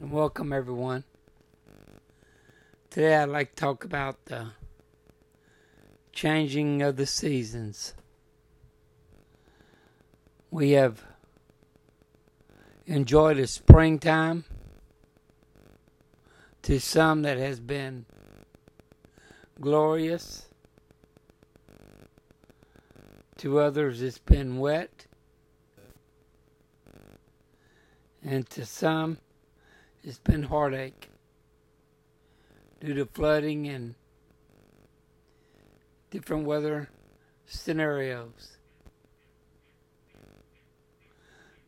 and welcome everyone. Today I'd like to talk about the changing of the seasons. We have enjoyed a springtime to some that has been glorious. To others, it's been wet. And to some, it's been heartache due to flooding and different weather scenarios.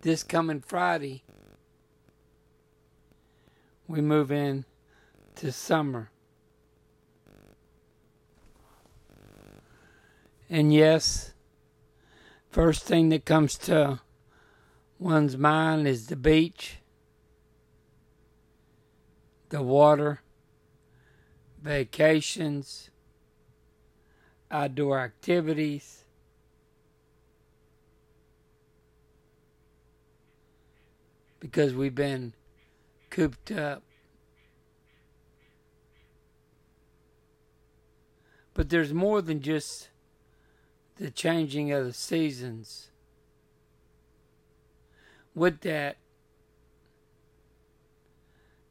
This coming Friday, we move in to summer. And yes, first thing that comes to one's mind is the beach, the water, vacations, outdoor activities. Because we've been cooped up. But there's more than just the changing of the seasons. With that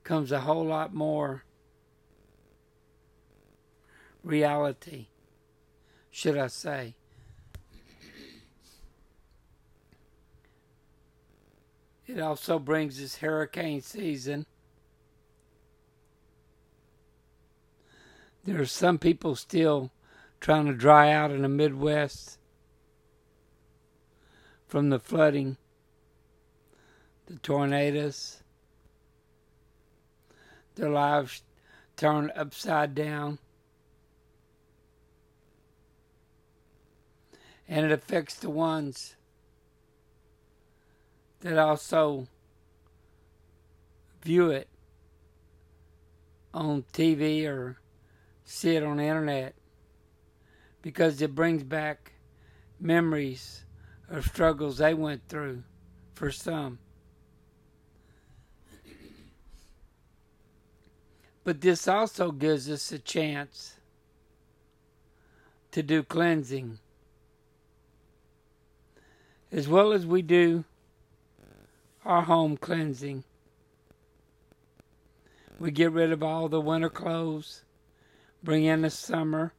comes a whole lot more reality, should I say. It also brings us hurricane season. There are some people still trying to dry out in the Midwest from the flooding, the tornadoes, their lives turned upside down. And it affects the ones that also view it on TV or see it on the internet because it brings back memories of struggles they went through for some. But this also gives us a chance to do cleansing. As well as we do our home cleansing. We get rid of all the winter clothes, bring in the summer,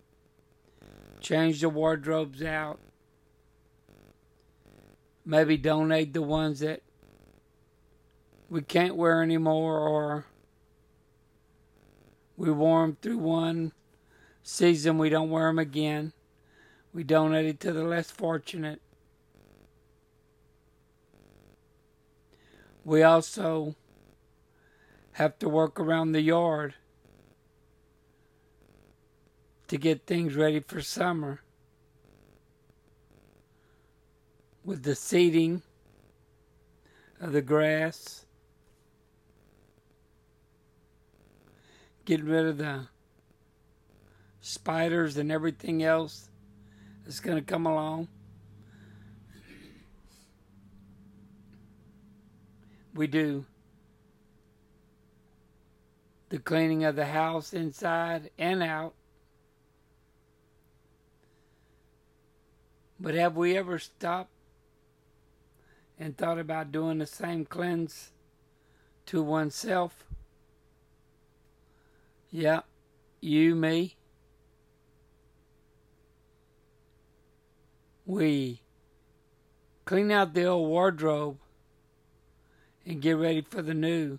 change the wardrobes out, maybe donate the ones that we can't wear anymore or we wore them through one season, we don't wear them again. We donate it to the less fortunate. We also have to work around the yard to get things ready for summer. With the seeding of the grass, get rid of the spiders and everything else that's going to come along. we do the cleaning of the house inside and out. But have we ever stopped and thought about doing the same cleanse to oneself? Yeah, you, me. We clean out the old wardrobe and get ready for the new.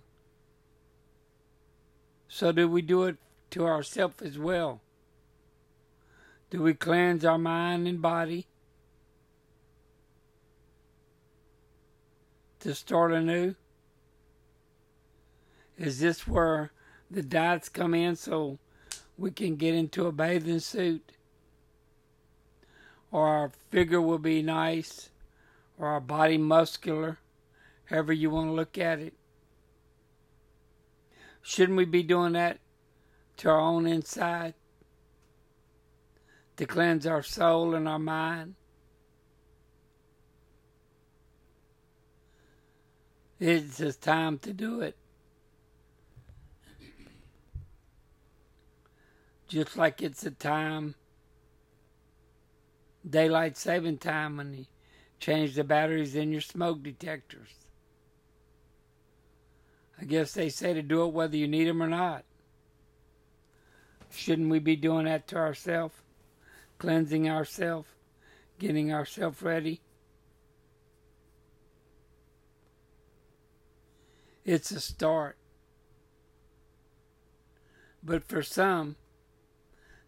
So, do we do it to ourselves as well? Do we cleanse our mind and body to start anew? Is this where the diets come in so we can get into a bathing suit? Or our figure will be nice? Or our body muscular? however you want to look at it. Shouldn't we be doing that to our own inside? To cleanse our soul and our mind? It's just time to do it. Just like it's a time, daylight saving time when you change the batteries in your smoke detectors. I guess they say to do it whether you need them or not. Shouldn't we be doing that to ourselves? Cleansing ourselves? Getting ourselves ready? It's a start. But for some,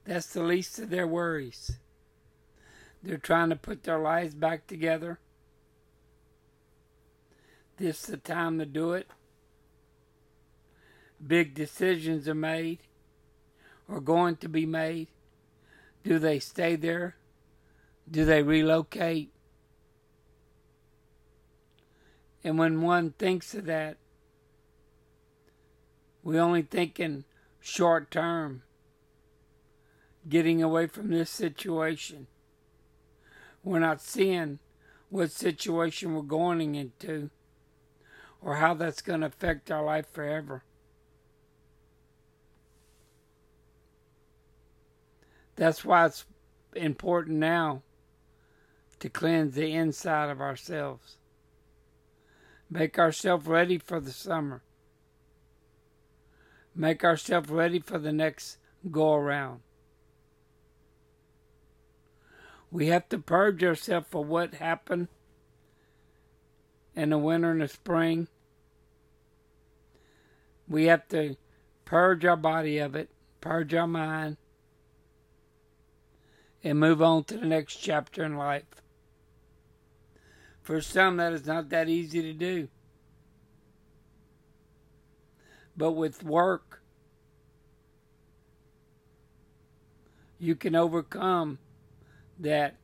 that's the least of their worries. They're trying to put their lives back together. This is the time to do it. Big decisions are made or going to be made. Do they stay there? Do they relocate? And when one thinks of that, we only think in short term, getting away from this situation. We're not seeing what situation we're going into or how that's going to affect our life forever. That's why it's important now to cleanse the inside of ourselves. Make ourselves ready for the summer make ourselves ready for the next go around. We have to purge ourselves for what happened in the winter and the spring. We have to purge our body of it, purge our mind, and move on to the next chapter in life. For some, that is not that easy to do. But with work, you can overcome that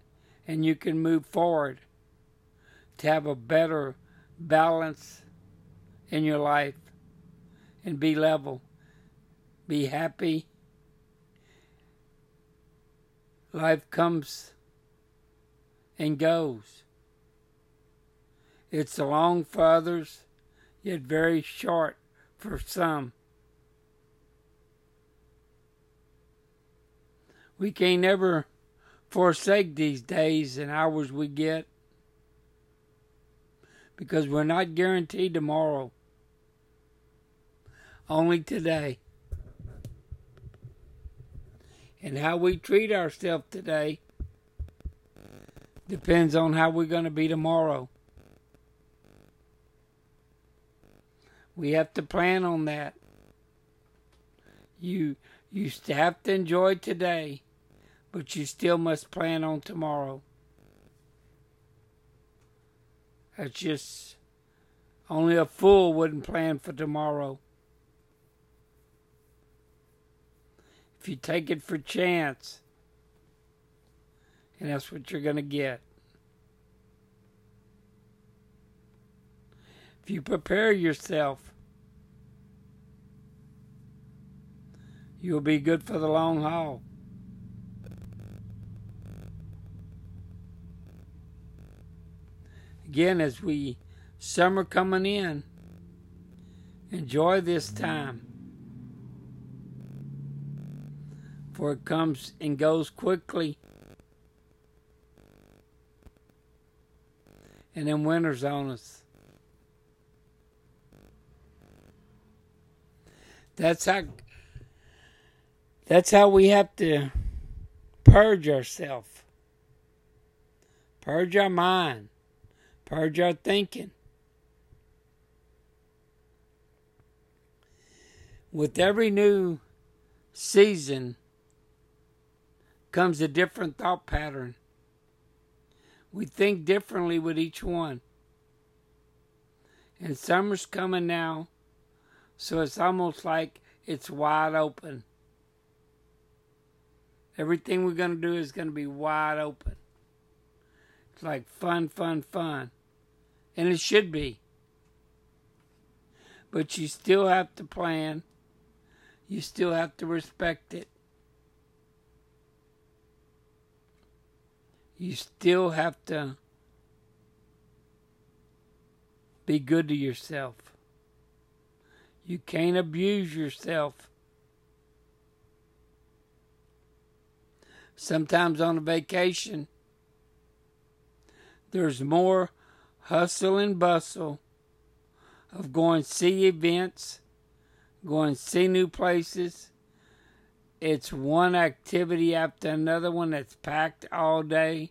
and you can move forward to have a better balance in your life and be level, be happy. Life comes and goes. It's long for others, yet very short for some. We can't ever forsake these days and hours we get because we're not guaranteed tomorrow, only today. And how we treat ourselves today depends on how we're going to be tomorrow. We have to plan on that. You you have to enjoy today, but you still must plan on tomorrow. That's just only a fool wouldn't plan for tomorrow. If you take it for chance, and that's what you're going to get. If you prepare yourself, you'll be good for the long haul. Again, as we summer coming in, enjoy this time. For it comes and goes quickly. And then winter's on us. That's how that's how we have to purge ourselves. Purge our mind. Purge our thinking. With every new season comes a different thought pattern. We think differently with each one. And summer's coming now so it's almost like it's wide open. Everything we're going to do is going to be wide open. It's like fun, fun, fun. And it should be. But you still have to plan. You still have to respect it. You still have to be good to yourself. You can't abuse yourself. sometimes on a vacation, there's more hustle and bustle of going see events, going see new places. It's one activity after another one that's packed all day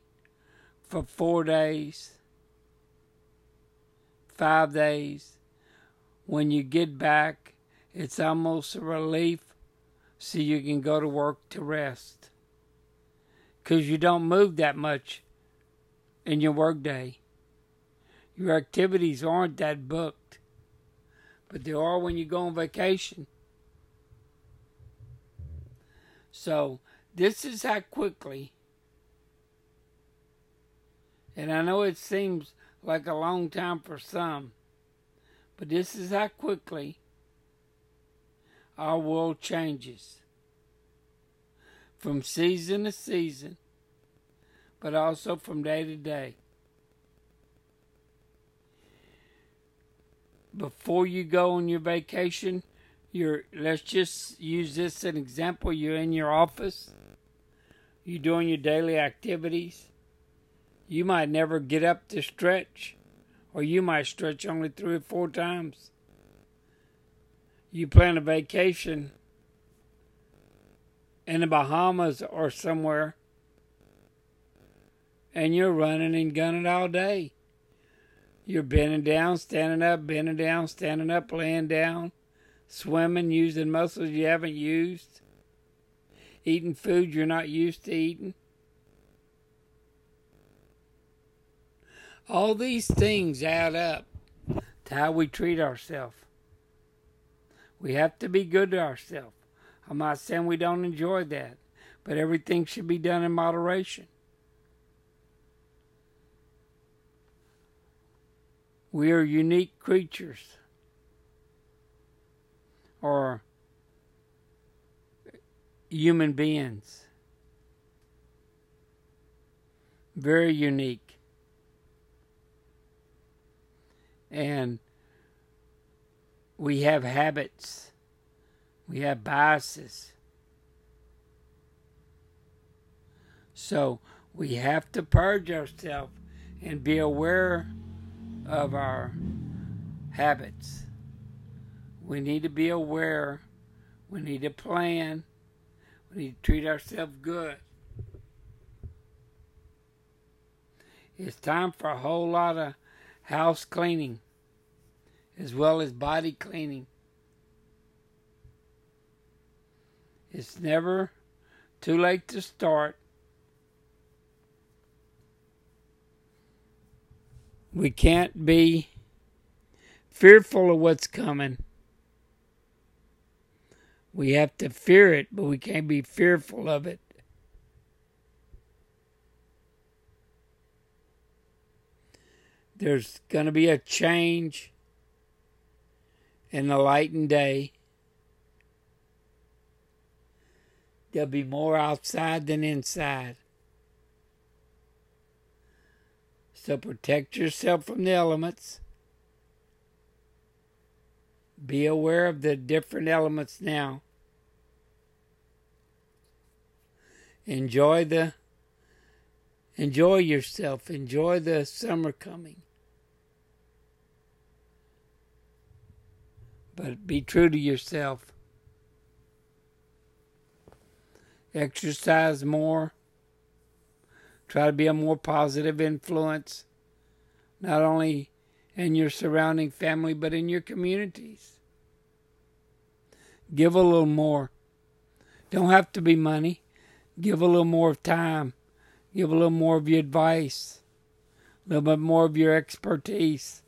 for four days, five days. When you get back, it's almost a relief so you can go to work to rest. Because you don't move that much in your workday. Your activities aren't that booked, but they are when you go on vacation. So, this is how quickly, and I know it seems like a long time for some, but this is how quickly our world changes from season to season, but also from day to day. Before you go on your vacation, you're let's just use this as an example. You're in your office, you're doing your daily activities. You might never get up to stretch, or you might stretch only three or four times you plan a vacation in the Bahamas or somewhere, and you're running and gunning all day. You're bending down, standing up, bending down, standing up, laying down, swimming, using muscles you haven't used, eating food you're not used to eating. All these things add up to how we treat ourselves. We have to be good to ourselves. I'm not saying we don't enjoy that, but everything should be done in moderation. We are unique creatures. Or human beings. Very unique. And we have habits, we have biases. So we have to purge ourselves and be aware of our habits. We need to be aware. We need to plan. We need to treat ourselves good. It's time for a whole lot of house cleaning as well as body cleaning. It's never too late to start. We can't be fearful of what's coming. We have to fear it, but we can't be fearful of it. There's going to be a change in the light and day. There'll be more outside than inside. So protect yourself from the elements. Be aware of the different elements now. Enjoy the enjoy yourself. Enjoy the summer coming. but be true to yourself. Exercise more. Try to be a more positive influence, not only in your surrounding family, but in your communities. Give a little more. Don't have to be money. Give a little more of time. Give a little more of your advice. A little bit more of your expertise.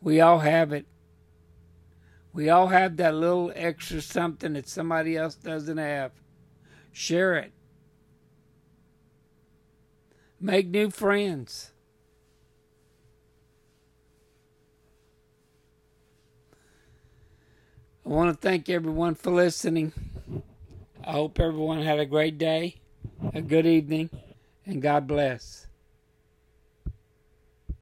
We all have it. We all have that little extra something that somebody else doesn't have. Share it. Make new friends. I want to thank everyone for listening. I hope everyone had a great day, a good evening, and God bless.